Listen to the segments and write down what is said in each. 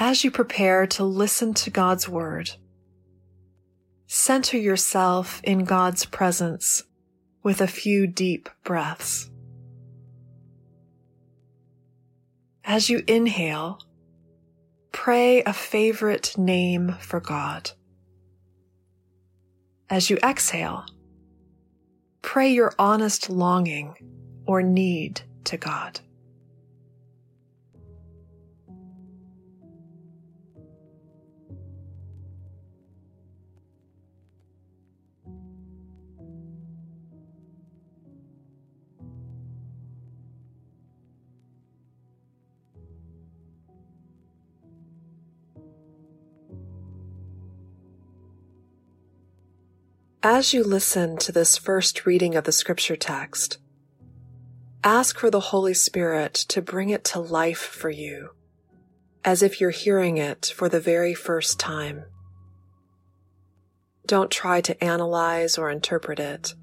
As you prepare to listen to God's Word, center yourself in God's presence with a few deep breaths. As you inhale, pray a favorite name for God. As you exhale, pray your honest longing or need to God. As you listen to this first reading of the scripture text, ask for the Holy Spirit to bring it to life for you, as if you're hearing it for the very first time. Don't try to analyze or interpret it.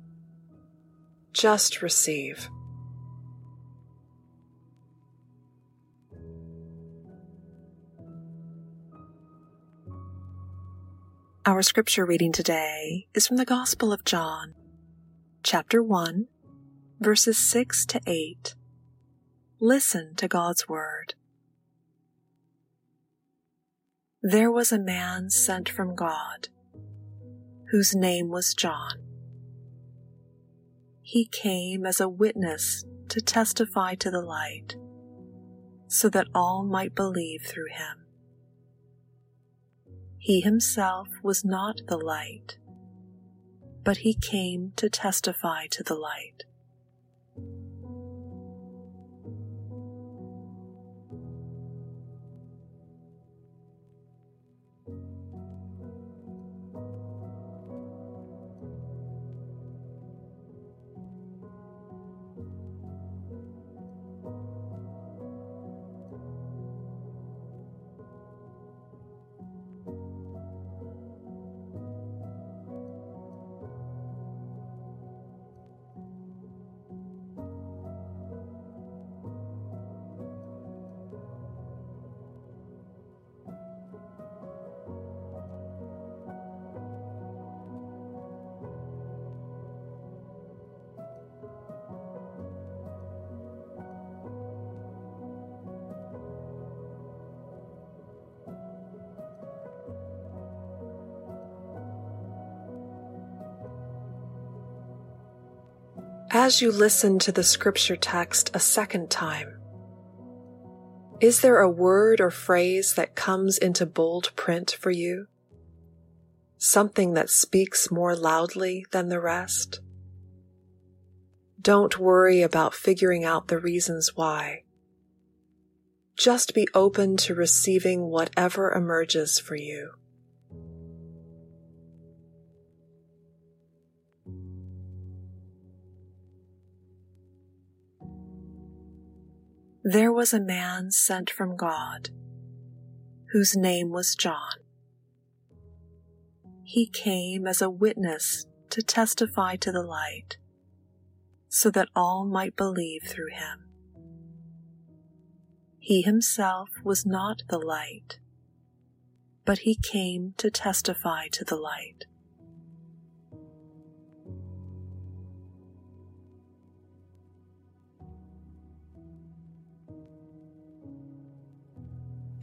Just receive. Our scripture reading today is from the Gospel of John, chapter 1, verses 6 to 8. Listen to God's Word. There was a man sent from God, whose name was John. He came as a witness to testify to the light, so that all might believe through him. He himself was not the light, but he came to testify to the light. As you listen to the scripture text a second time, is there a word or phrase that comes into bold print for you? Something that speaks more loudly than the rest? Don't worry about figuring out the reasons why. Just be open to receiving whatever emerges for you. There was a man sent from God, whose name was John. He came as a witness to testify to the light, so that all might believe through him. He himself was not the light, but he came to testify to the light.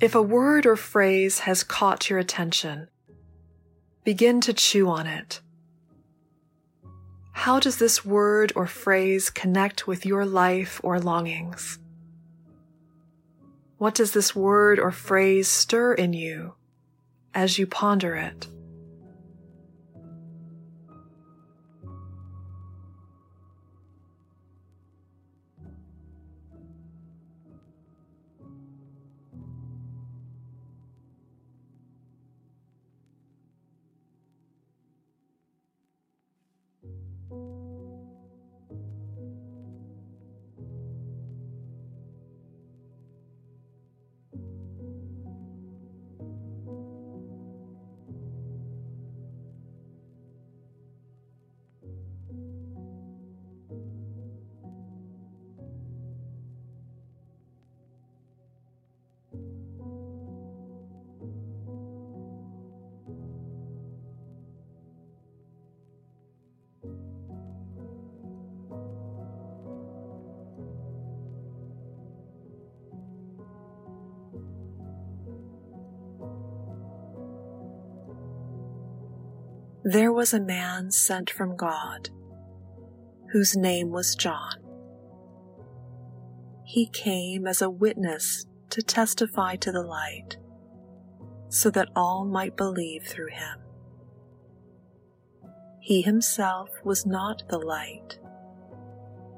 If a word or phrase has caught your attention, begin to chew on it. How does this word or phrase connect with your life or longings? What does this word or phrase stir in you as you ponder it? There was a man sent from God whose name was John. He came as a witness to testify to the light so that all might believe through him. He himself was not the light,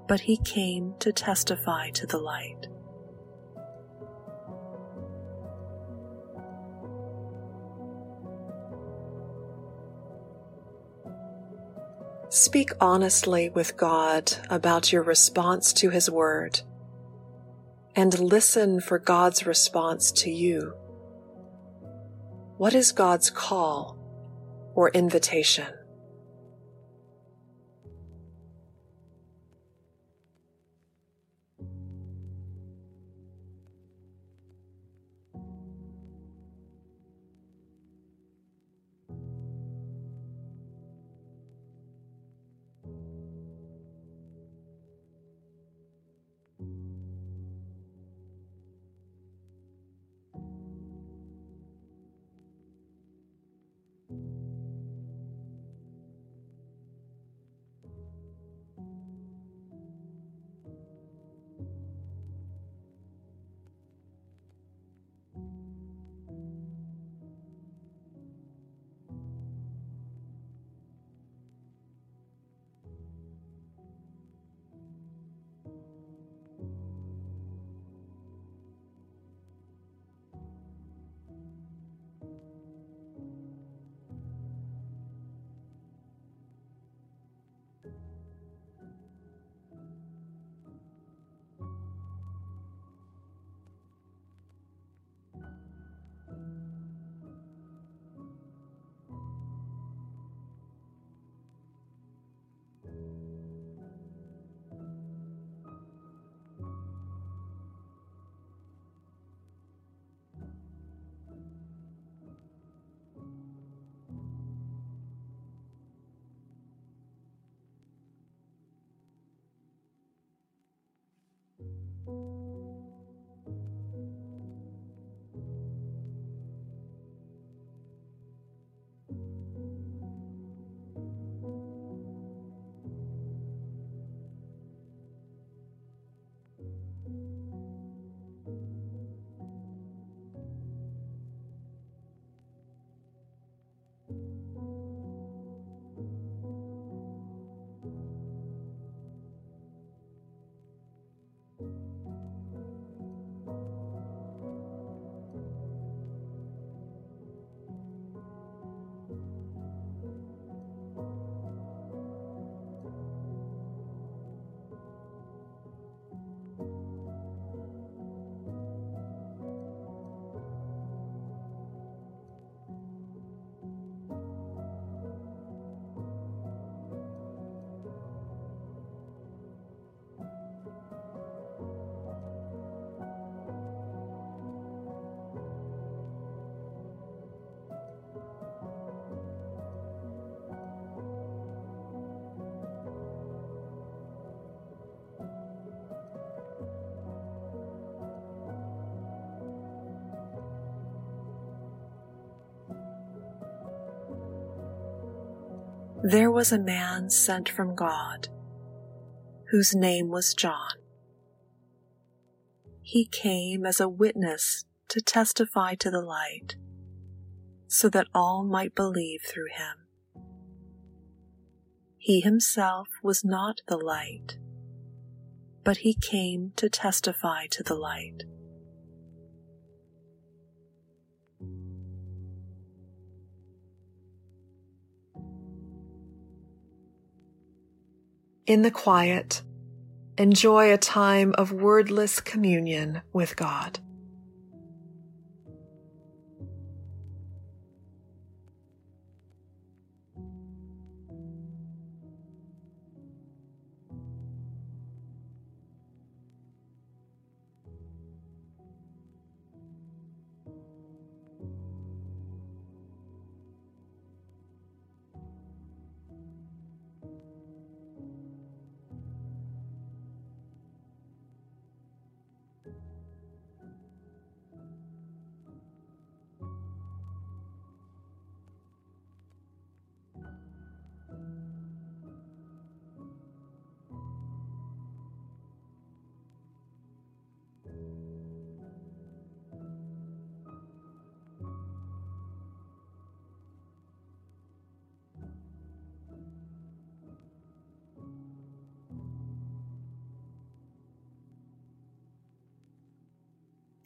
but he came to testify to the light. Speak honestly with God about your response to His Word and listen for God's response to you. What is God's call or invitation? There was a man sent from God whose name was John. He came as a witness to testify to the light so that all might believe through him. He himself was not the light, but he came to testify to the light. In the quiet, enjoy a time of wordless communion with God.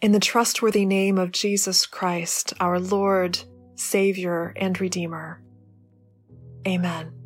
In the trustworthy name of Jesus Christ, our Lord, Savior, and Redeemer. Amen.